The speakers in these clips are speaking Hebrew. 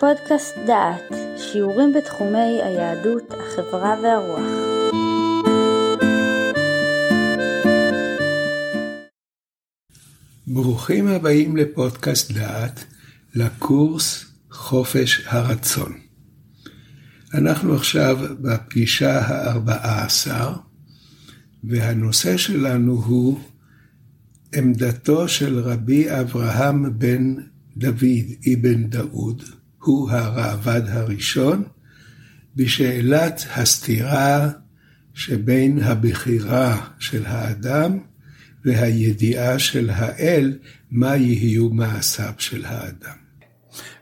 פודקאסט דעת, שיעורים בתחומי היהדות, החברה והרוח. ברוכים הבאים לפודקאסט דעת, לקורס חופש הרצון. אנחנו עכשיו בפגישה הארבעה עשר, והנושא שלנו הוא עמדתו של רבי אברהם בן דוד אבן דאוד, הוא הראב"ד הראשון, בשאלת הסתירה שבין הבחירה של האדם והידיעה של האל, מה יהיו מעשיו של האדם.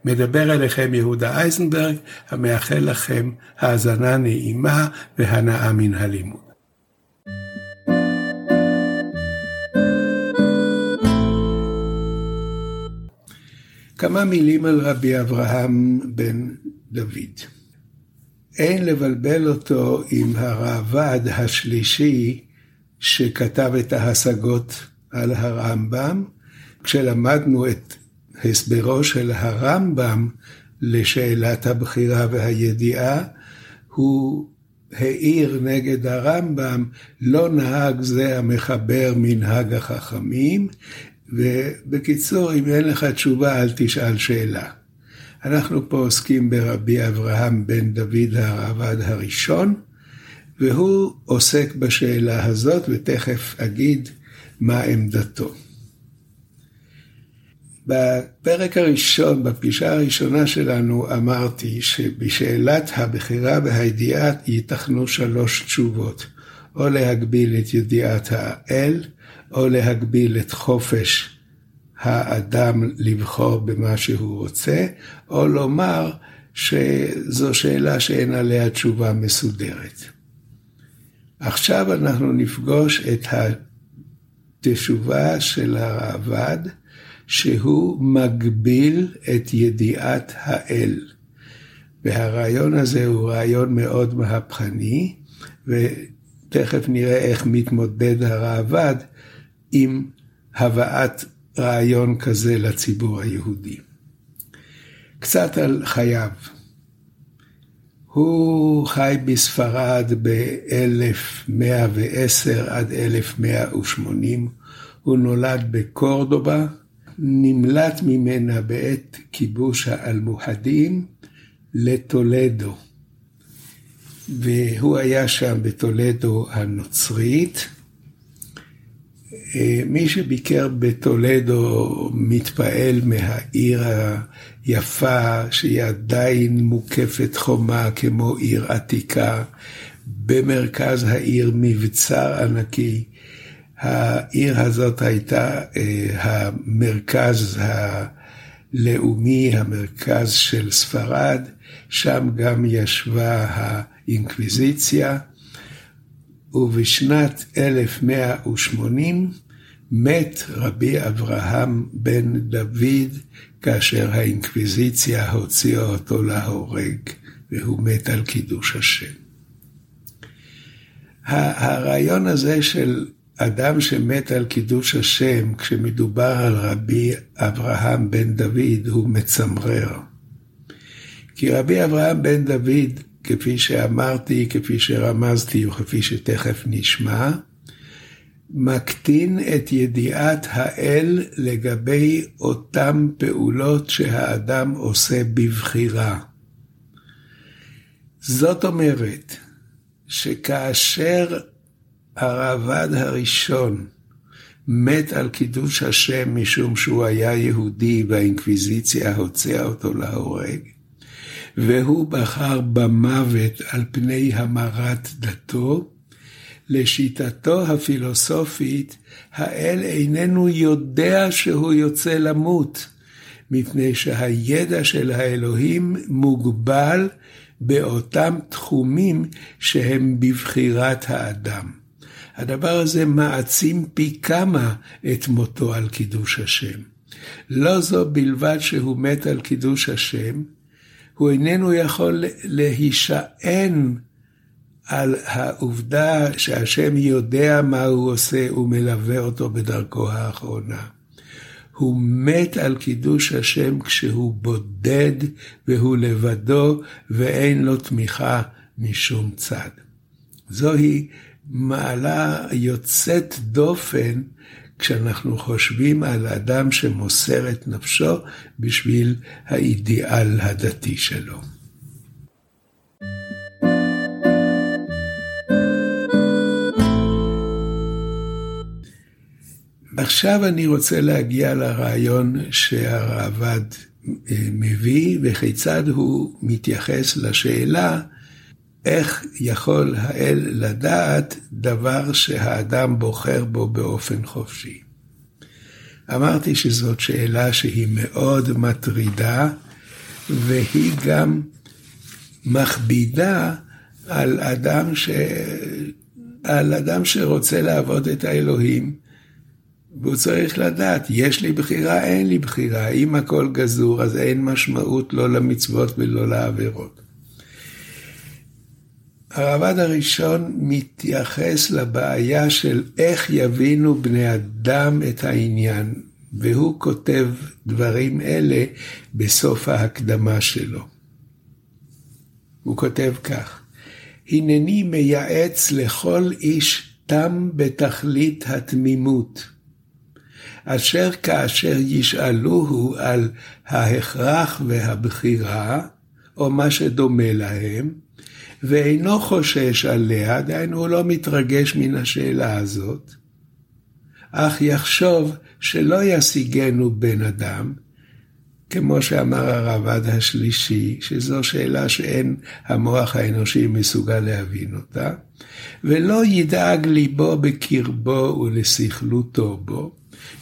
מדבר אליכם יהודה אייזנברג, המאחל לכם האזנה נעימה והנאה מן הלימוד. כמה מילים על רבי אברהם בן דוד. אין לבלבל אותו עם הראב"ד השלישי שכתב את ההשגות על הרמב"ם. כשלמדנו את הסברו של הרמב"ם לשאלת הבחירה והידיעה, הוא העיר נגד הרמב"ם, לא נהג זה המחבר מנהג החכמים, ובקיצור, אם אין לך תשובה, אל תשאל שאלה. אנחנו פה עוסקים ברבי אברהם בן דוד הרעבד הראשון, והוא עוסק בשאלה הזאת, ותכף אגיד מה עמדתו. בפרק הראשון, בפגישה הראשונה שלנו, אמרתי שבשאלת הבחירה והידיעה ייתכנו שלוש תשובות, או להגביל את ידיעת האל, או להגביל את חופש האדם לבחור במה שהוא רוצה, או לומר שזו שאלה שאין עליה תשובה מסודרת. עכשיו אנחנו נפגוש את התשובה של הרעב"ד, שהוא מגביל את ידיעת האל. והרעיון הזה הוא רעיון מאוד מהפכני, ותכף נראה איך מתמודד הרעב"ד עם הבאת רעיון כזה לציבור היהודי. קצת על חייו. הוא חי בספרד ב-1110 עד 1180. הוא נולד בקורדובה, נמלט ממנה בעת כיבוש האלמוחדים לטולדו. והוא היה שם בטולדו הנוצרית, מי שביקר בטולדו מתפעל מהעיר היפה שהיא עדיין מוקפת חומה כמו עיר עתיקה. במרכז העיר מבצר ענקי. העיר הזאת הייתה אה, המרכז הלאומי, המרכז של ספרד, שם גם ישבה האינקוויזיציה. ובשנת 1180 מת רבי אברהם בן דוד כאשר האינקוויזיציה הוציאה אותו להורג, והוא מת על קידוש השם. הרעיון הזה של אדם שמת על קידוש השם, כשמדובר על רבי אברהם בן דוד, הוא מצמרר. כי רבי אברהם בן דוד כפי שאמרתי, כפי שרמזתי וכפי שתכף נשמע, מקטין את ידיעת האל לגבי אותן פעולות שהאדם עושה בבחירה. זאת אומרת, שכאשר הרעב"ד הראשון מת על קידוש השם משום שהוא היה יהודי והאינקוויזיציה הוציאה אותו להורג, והוא בחר במוות על פני המרת דתו, לשיטתו הפילוסופית, האל איננו יודע שהוא יוצא למות, מפני שהידע של האלוהים מוגבל באותם תחומים שהם בבחירת האדם. הדבר הזה מעצים פי כמה את מותו על קידוש השם. לא זו בלבד שהוא מת על קידוש השם, הוא איננו יכול להישען על העובדה שהשם יודע מה הוא עושה ומלווה אותו בדרכו האחרונה. הוא מת על קידוש השם כשהוא בודד והוא לבדו ואין לו תמיכה משום צד. זוהי מעלה יוצאת דופן כשאנחנו חושבים על אדם שמוסר את נפשו בשביל האידיאל הדתי שלו. עכשיו אני רוצה להגיע לרעיון שהרעב"ד אה, מביא וכיצד הוא מתייחס לשאלה איך יכול האל לדעת דבר שהאדם בוחר בו באופן חופשי. אמרתי שזאת שאלה שהיא מאוד מטרידה והיא גם מכבידה על אדם, ש... על אדם שרוצה לעבוד את האלוהים והוא צריך לדעת, יש לי בחירה, אין לי בחירה. אם הכל גזור, אז אין משמעות לא למצוות ולא לעבירות. הרב"ד הראשון מתייחס לבעיה של איך יבינו בני אדם את העניין, והוא כותב דברים אלה בסוף ההקדמה שלו. הוא כותב כך: הנני מייעץ לכל איש תם בתכלית התמימות. אשר כאשר ישאלוהו על ההכרח והבחירה, או מה שדומה להם, ואינו חושש עליה, דהיינו הוא לא מתרגש מן השאלה הזאת, אך יחשוב שלא ישיגנו בן אדם, כמו שאמר הרב"ד השלישי, שזו שאלה שאין המוח האנושי מסוגל להבין אותה, ולא ידאג ליבו בקרבו ולסכלותו בו,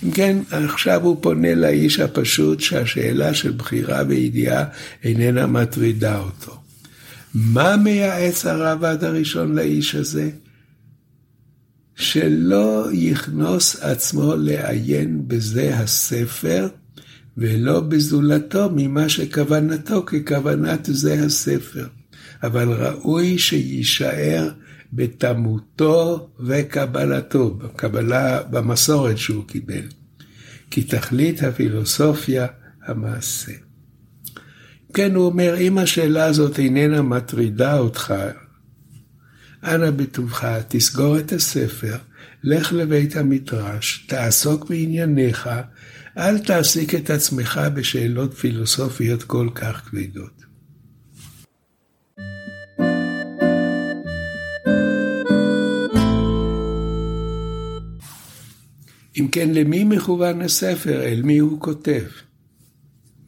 אם כן, עכשיו הוא פונה לאיש הפשוט שהשאלה של בחירה וידיעה איננה מטרידה אותו. מה מייעץ הרב"ד הראשון לאיש הזה? שלא יכנוס עצמו לעיין בזה הספר, ולא בזולתו ממה שכוונתו ככוונת זה הספר. אבל ראוי שיישאר בתמותו וקבלתו, בקבלה, במסורת שהוא קיבל. כי תכלית הפילוסופיה המעשה. כן, הוא אומר, אם השאלה הזאת איננה מטרידה אותך, אנא בטובך, תסגור את הספר, לך לבית המדרש, תעסוק בענייניך, אל תעסיק את עצמך בשאלות פילוסופיות כל כך כבדות. אם כן, למי מכוון הספר? אל מי הוא כותב?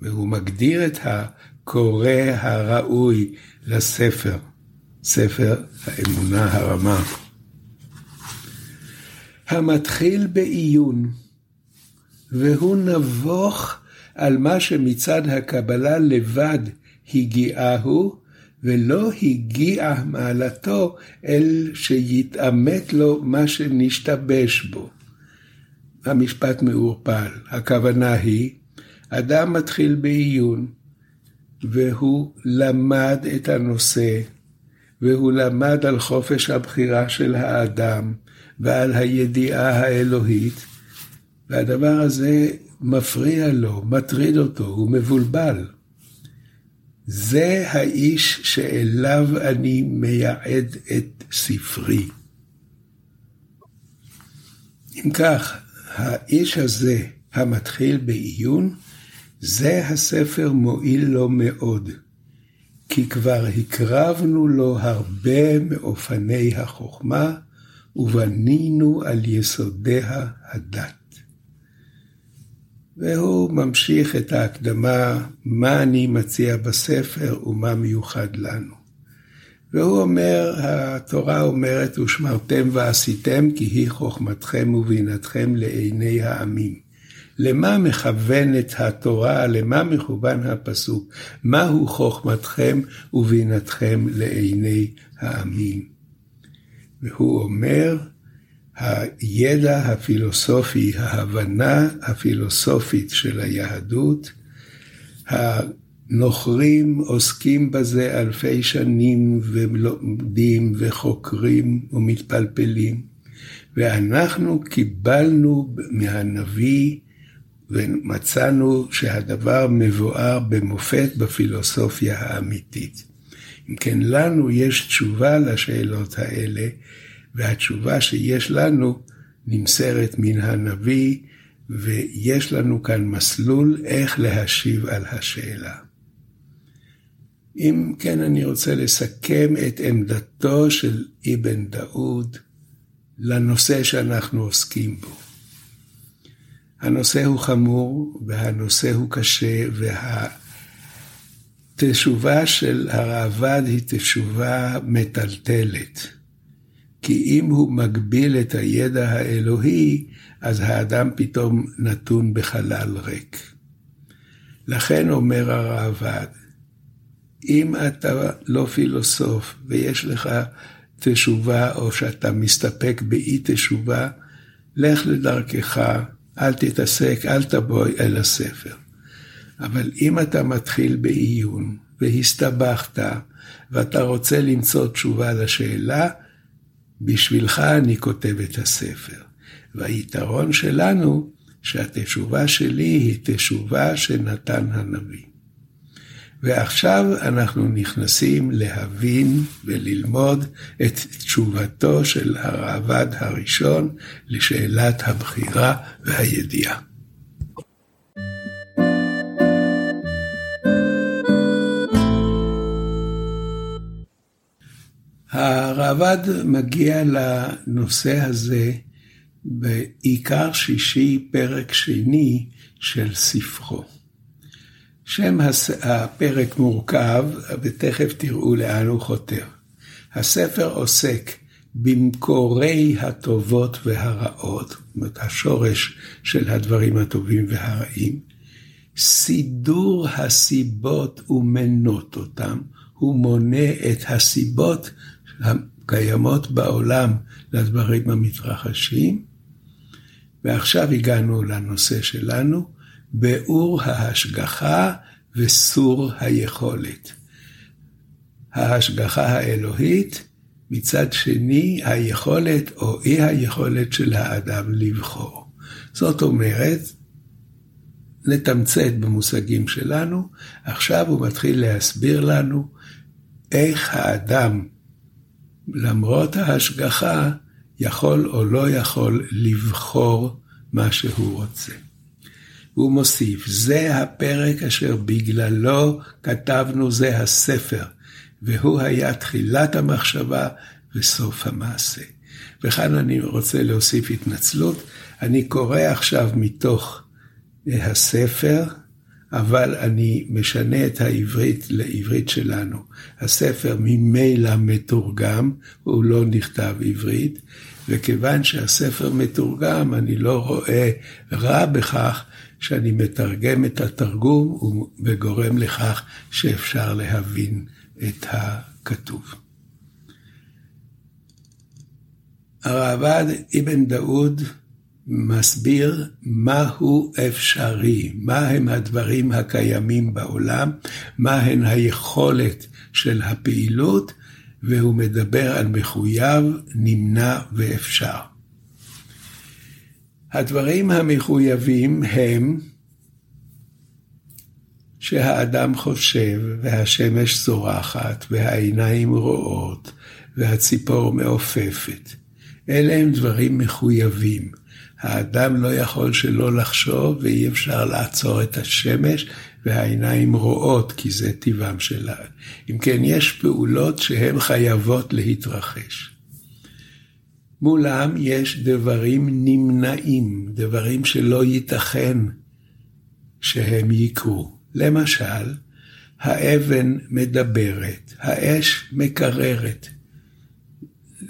והוא מגדיר את הקורא הראוי לספר, ספר האמונה הרמה. המתחיל בעיון, והוא נבוך על מה שמצד הקבלה לבד הגיעהו, ולא הגיע מעלתו אל שיתעמת לו מה שנשתבש בו. המשפט מעורפל. הכוונה היא, אדם מתחיל בעיון, והוא למד את הנושא, והוא למד על חופש הבחירה של האדם, ועל הידיעה האלוהית, והדבר הזה מפריע לו, מטריד אותו, הוא מבולבל. זה האיש שאליו אני מייעד את ספרי. אם כך, האיש הזה, המתחיל בעיון, זה הספר מועיל לו מאוד, כי כבר הקרבנו לו הרבה מאופני החוכמה, ובנינו על יסודיה הדת. והוא ממשיך את ההקדמה, מה אני מציע בספר ומה מיוחד לנו. והוא אומר, התורה אומרת, ושמרתם ועשיתם, כי היא חוכמתכם ובינתכם לעיני העמים. למה מכוונת התורה, למה מכוון הפסוק? מהו חוכמתכם ובינתכם לעיני העמים? והוא אומר, הידע הפילוסופי, ההבנה הפילוסופית של היהדות, נוכרים עוסקים בזה אלפי שנים ולומדים וחוקרים ומתפלפלים, ואנחנו קיבלנו מהנביא ומצאנו שהדבר מבואר במופת בפילוסופיה האמיתית. אם כן, לנו יש תשובה לשאלות האלה, והתשובה שיש לנו נמסרת מן הנביא, ויש לנו כאן מסלול איך להשיב על השאלה. אם כן, אני רוצה לסכם את עמדתו של אבן דאוד לנושא שאנחנו עוסקים בו. הנושא הוא חמור והנושא הוא קשה והתשובה של הראב"ד היא תשובה מטלטלת. כי אם הוא מגביל את הידע האלוהי, אז האדם פתאום נתון בחלל ריק. לכן אומר הראב"ד, אם אתה לא פילוסוף ויש לך תשובה, או שאתה מסתפק באי תשובה, לך לדרכך, אל תתעסק, אל תבוא אל הספר. אבל אם אתה מתחיל בעיון והסתבכת, ואתה רוצה למצוא תשובה לשאלה, בשבילך אני כותב את הספר. והיתרון שלנו, שהתשובה שלי היא תשובה שנתן הנביא. ועכשיו אנחנו נכנסים להבין וללמוד את תשובתו של הראב"ד הראשון לשאלת הבחירה והידיעה. הראב"ד מגיע לנושא הזה בעיקר שישי, פרק שני של ספרו. שם הפרק מורכב, ותכף תראו לאן הוא חותר. הספר עוסק במקורי הטובות והרעות, זאת אומרת השורש של הדברים הטובים והרעים, סידור הסיבות ומנות אותם, הוא מונה את הסיבות הקיימות בעולם לדברים המתרחשים. ועכשיו הגענו לנושא שלנו, ביאור ההשגחה וסור היכולת. ההשגחה האלוהית, מצד שני היכולת או אי היכולת של האדם לבחור. זאת אומרת, נתמצת במושגים שלנו, עכשיו הוא מתחיל להסביר לנו איך האדם, למרות ההשגחה, יכול או לא יכול לבחור מה שהוא רוצה. והוא מוסיף, זה הפרק אשר בגללו כתבנו זה הספר, והוא היה תחילת המחשבה וסוף המעשה. וכאן אני רוצה להוסיף התנצלות, אני קורא עכשיו מתוך אה, הספר, אבל אני משנה את העברית לעברית שלנו. הספר ממילא מתורגם, הוא לא נכתב עברית, וכיוון שהספר מתורגם, אני לא רואה רע בכך שאני מתרגם את התרגום וגורם לכך שאפשר להבין את הכתוב. הרעב"ד אבן דאוד מסביר מהו אפשרי, מהם הדברים הקיימים בעולם, מהן היכולת של הפעילות, והוא מדבר על מחויב, נמנע ואפשר. הדברים המחויבים הם שהאדם חושב, והשמש זורחת, והעיניים רואות, והציפור מעופפת. אלה הם דברים מחויבים. האדם לא יכול שלא לחשוב, ואי אפשר לעצור את השמש, והעיניים רואות, כי זה טבעם שלה. אם כן, יש פעולות שהן חייבות להתרחש. מולם יש דברים נמנעים, דברים שלא ייתכן שהם יקרו. למשל, האבן מדברת, האש מקררת.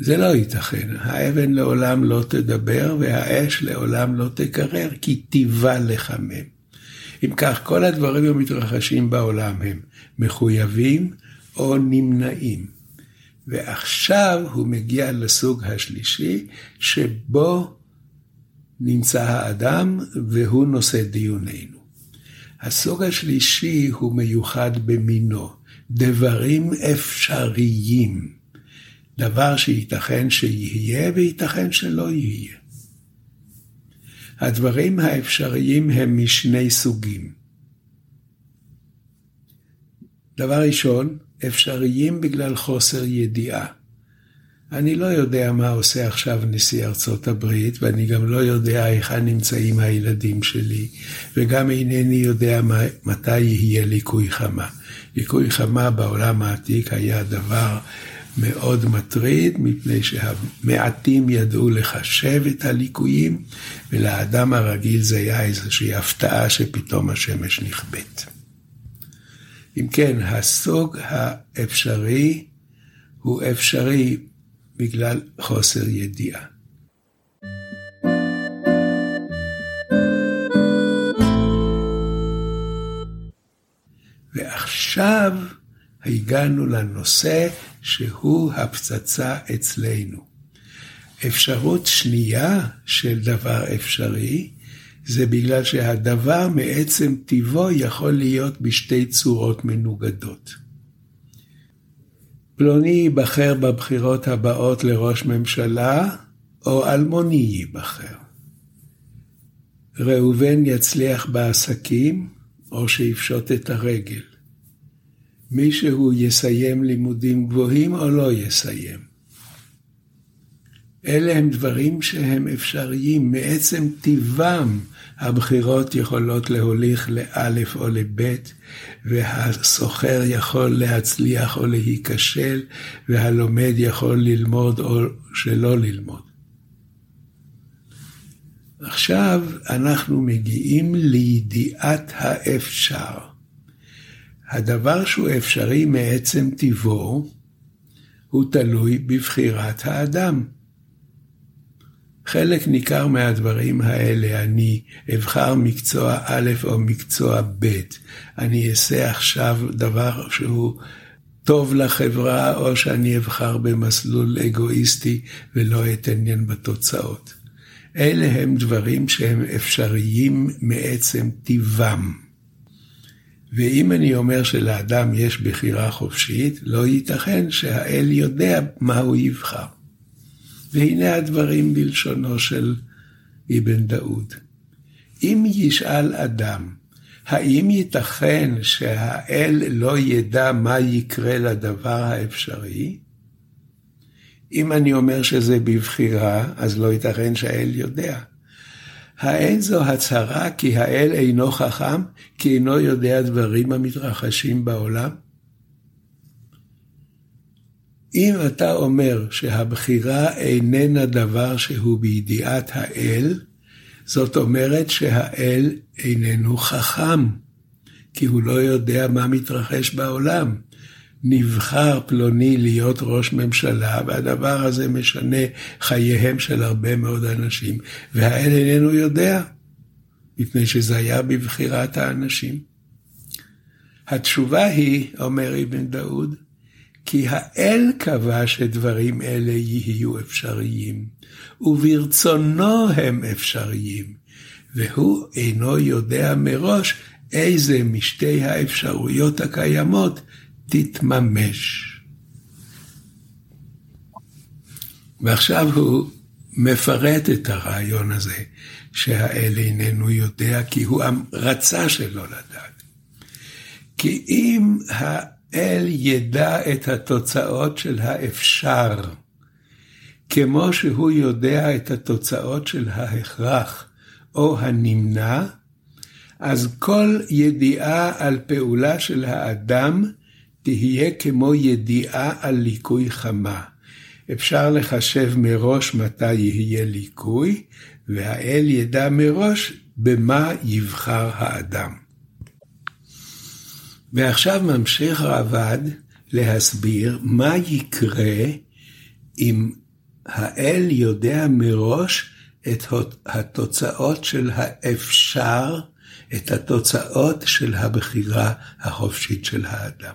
זה לא ייתכן, האבן לעולם לא תדבר והאש לעולם לא תקרר, כי טיבה לחמם. אם כך, כל הדברים המתרחשים בעולם הם מחויבים או נמנעים. ועכשיו הוא מגיע לסוג השלישי, שבו נמצא האדם והוא נושא דיוננו. הסוג השלישי הוא מיוחד במינו, דברים אפשריים, דבר שייתכן שיהיה וייתכן שלא יהיה. הדברים האפשריים הם משני סוגים. דבר ראשון, אפשריים בגלל חוסר ידיעה. אני לא יודע מה עושה עכשיו נשיא ארצות הברית, ואני גם לא יודע היכן נמצאים הילדים שלי, וגם אינני יודע מתי יהיה ליקוי חמה. ליקוי חמה בעולם העתיק היה דבר מאוד מטריד, מפני שהמעטים ידעו לחשב את הליקויים, ולאדם הרגיל זה היה איזושהי הפתעה שפתאום השמש נכבדת. אם כן, הסוג האפשרי הוא אפשרי בגלל חוסר ידיעה. ועכשיו הגענו לנושא שהוא הפצצה אצלנו. אפשרות שנייה של דבר אפשרי, זה בגלל שהדבר מעצם טיבו יכול להיות בשתי צורות מנוגדות. פלוני ייבחר בבחירות הבאות לראש ממשלה, או אלמוני ייבחר. ראובן יצליח בעסקים, או שיפשוט את הרגל. מישהו יסיים לימודים גבוהים או לא יסיים. אלה הם דברים שהם אפשריים, מעצם טיבם הבחירות יכולות להוליך לאלף או לבית, והסוחר יכול להצליח או להיכשל, והלומד יכול ללמוד או שלא ללמוד. עכשיו אנחנו מגיעים לידיעת האפשר. הדבר שהוא אפשרי מעצם טיבו, הוא תלוי בבחירת האדם. חלק ניכר מהדברים האלה, אני אבחר מקצוע א' או מקצוע ב', אני אעשה עכשיו דבר שהוא טוב לחברה, או שאני אבחר במסלול אגואיסטי ולא אתעניין בתוצאות. אלה הם דברים שהם אפשריים מעצם טיבם. ואם אני אומר שלאדם יש בחירה חופשית, לא ייתכן שהאל יודע מה הוא יבחר. והנה הדברים בלשונו של אבן דאוד. אם ישאל אדם, האם ייתכן שהאל לא ידע מה יקרה לדבר האפשרי? אם אני אומר שזה בבחירה, אז לא ייתכן שהאל יודע. האין זו הצהרה כי האל אינו חכם, כי אינו יודע דברים המתרחשים בעולם? אם אתה אומר שהבחירה איננה דבר שהוא בידיעת האל, זאת אומרת שהאל איננו חכם, כי הוא לא יודע מה מתרחש בעולם. נבחר פלוני להיות ראש ממשלה, והדבר הזה משנה חייהם של הרבה מאוד אנשים, והאל איננו יודע, מפני שזה היה בבחירת האנשים. התשובה היא, אומר אבן דאוד, כי האל קבע שדברים אלה יהיו אפשריים, וברצונו הם אפשריים, והוא אינו יודע מראש איזה משתי האפשרויות הקיימות תתממש. ועכשיו הוא מפרט את הרעיון הזה, שהאל איננו יודע כי הוא רצה שלא לדעת. כי אם האל ידע את התוצאות של האפשר, כמו שהוא יודע את התוצאות של ההכרח או הנמנע, אז כל ידיעה על פעולה של האדם תהיה כמו ידיעה על ליקוי חמה. אפשר לחשב מראש מתי יהיה ליקוי, והאל ידע מראש במה יבחר האדם. ועכשיו ממשיך רבד להסביר מה יקרה אם האל יודע מראש את התוצאות של האפשר, את התוצאות של הבחירה החופשית של האדם.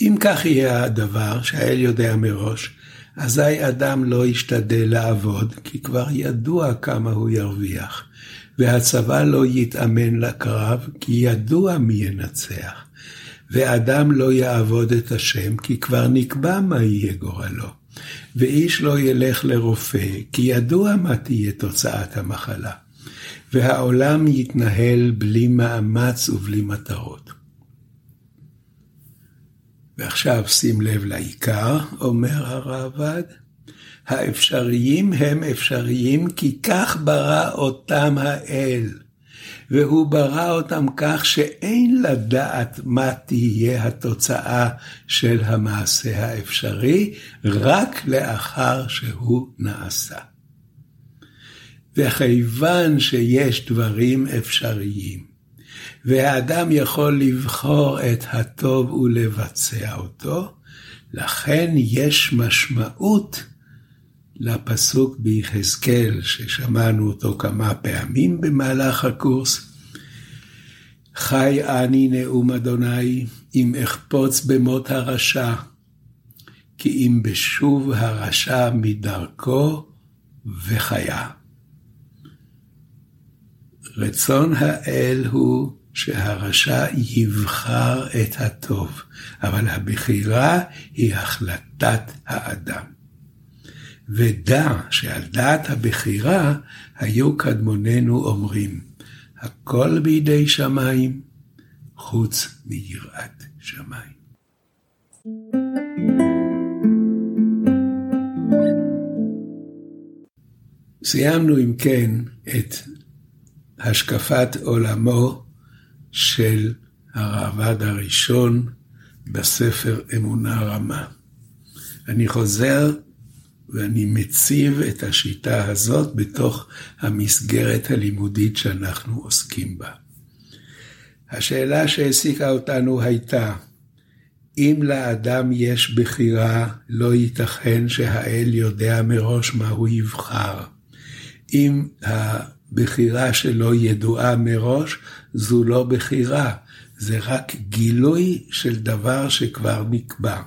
אם כך יהיה הדבר, שהאל יודע מראש, אזי אדם לא ישתדל לעבוד, כי כבר ידוע כמה הוא ירוויח, והצבא לא יתאמן לקרב, כי ידוע מי ינצח, ואדם לא יעבוד את השם, כי כבר נקבע מה יהיה גורלו, ואיש לא ילך לרופא, כי ידוע מה תהיה תוצאת המחלה. והעולם יתנהל בלי מאמץ ובלי מטרות. ועכשיו שים לב לעיקר, אומר הרעב"ד, האפשריים הם אפשריים כי כך ברא אותם האל. והוא ברא אותם כך שאין לדעת מה תהיה התוצאה של המעשה האפשרי, רק לאחר שהוא נעשה. וכיוון שיש דברים אפשריים, והאדם יכול לבחור את הטוב ולבצע אותו, לכן יש משמעות לפסוק ביחזקאל, ששמענו אותו כמה פעמים במהלך הקורס. חי אני נאום אדוני, אם אחפוץ במות הרשע, כי אם בשוב הרשע מדרכו וחיה. רצון האל הוא שהרשע יבחר את הטוב, אבל הבחירה היא החלטת האדם. ודע שעל דעת הבחירה היו קדמוננו אומרים, הכל בידי שמיים, חוץ מיראת שמיים. סיימנו אם כן את השקפת עולמו של הרעב"ד הראשון בספר אמונה רמה. אני חוזר ואני מציב את השיטה הזאת בתוך המסגרת הלימודית שאנחנו עוסקים בה. השאלה שהעסיקה אותנו הייתה, אם לאדם יש בחירה, לא ייתכן שהאל יודע מראש מה הוא יבחר. אם הבחירה שלו ידועה מראש, זו לא בחירה, זה רק גילוי של דבר שכבר נקבע.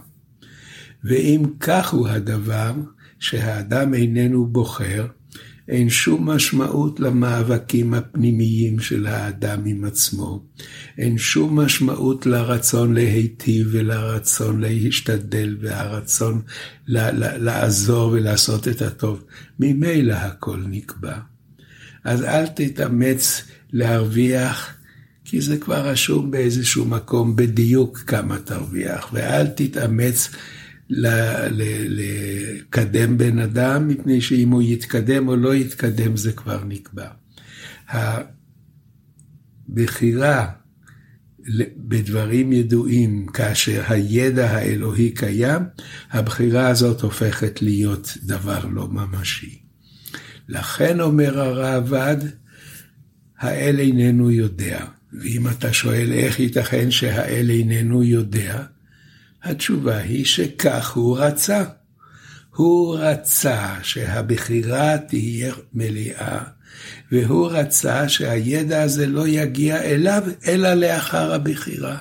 ואם כך הוא הדבר, שהאדם איננו בוחר, אין שום משמעות למאבקים הפנימיים של האדם עם עצמו. אין שום משמעות לרצון להיטיב ולרצון להשתדל והרצון לעזור ולעשות את הטוב. ממילא הכל נקבע. אז אל תתאמץ להרוויח, כי זה כבר רשום באיזשהו מקום בדיוק כמה תרוויח, ואל תתאמץ לקדם בן אדם, מפני שאם הוא יתקדם או לא יתקדם זה כבר נקבע. הבחירה בדברים ידועים, כאשר הידע האלוהי קיים, הבחירה הזאת הופכת להיות דבר לא ממשי. לכן אומר הראב"ד, האל איננו יודע. ואם אתה שואל איך ייתכן שהאל איננו יודע, התשובה היא שכך הוא רצה. הוא רצה שהבחירה תהיה מלאה, והוא רצה שהידע הזה לא יגיע אליו, אלא לאחר הבחירה.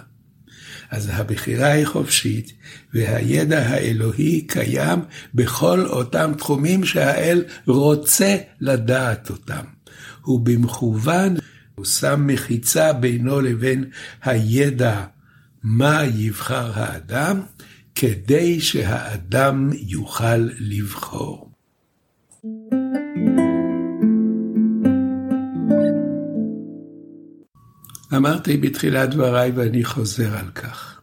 אז הבחירה היא חופשית, והידע האלוהי קיים בכל אותם תחומים שהאל רוצה לדעת אותם. הוא במכוון, הוא שם מחיצה בינו לבין הידע מה יבחר האדם, כדי שהאדם יוכל לבחור. אמרתי בתחילת דבריי ואני חוזר על כך.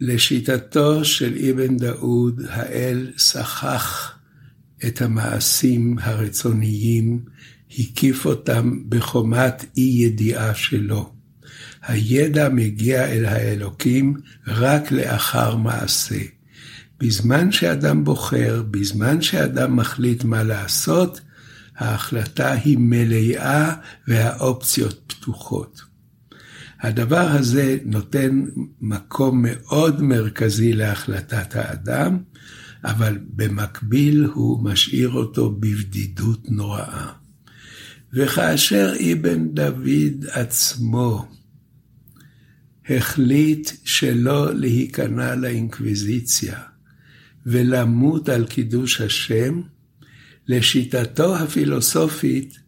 לשיטתו של אבן דאוד, האל שכח את המעשים הרצוניים, הקיף אותם בחומת אי ידיעה שלו. הידע מגיע אל האלוקים רק לאחר מעשה. בזמן שאדם בוחר, בזמן שאדם מחליט מה לעשות, ההחלטה היא מלאה והאופציות פתוחות. הדבר הזה נותן מקום מאוד מרכזי להחלטת האדם, אבל במקביל הוא משאיר אותו בבדידות נוראה. וכאשר אבן דוד עצמו החליט שלא להיכנע לאינקוויזיציה ולמות על קידוש השם, לשיטתו הפילוסופית,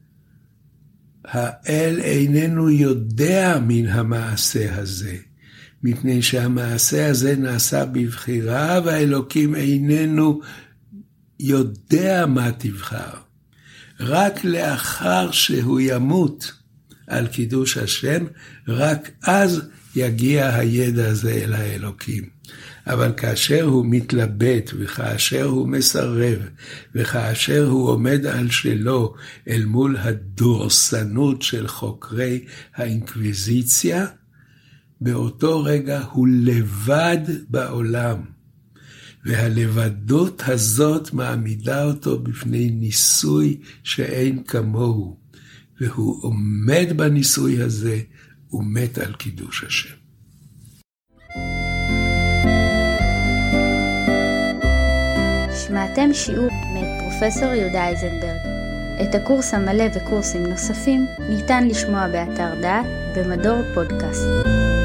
האל איננו יודע מן המעשה הזה, מפני שהמעשה הזה נעשה בבחירה והאלוקים איננו יודע מה תבחר. רק לאחר שהוא ימות על קידוש השם, רק אז יגיע הידע הזה אל האלוקים. אבל כאשר הוא מתלבט, וכאשר הוא מסרב, וכאשר הוא עומד על שלו אל מול הדורסנות של חוקרי האינקוויזיציה, באותו רגע הוא לבד בעולם. והלבדות הזאת מעמידה אותו בפני ניסוי שאין כמוהו, והוא עומד בניסוי הזה ומת על קידוש השם. שמעתם שיעור מאת פרופסור יהודה אייזנברג. את הקורס המלא וקורסים נוספים ניתן לשמוע באתר דעת במדור פודקאסט.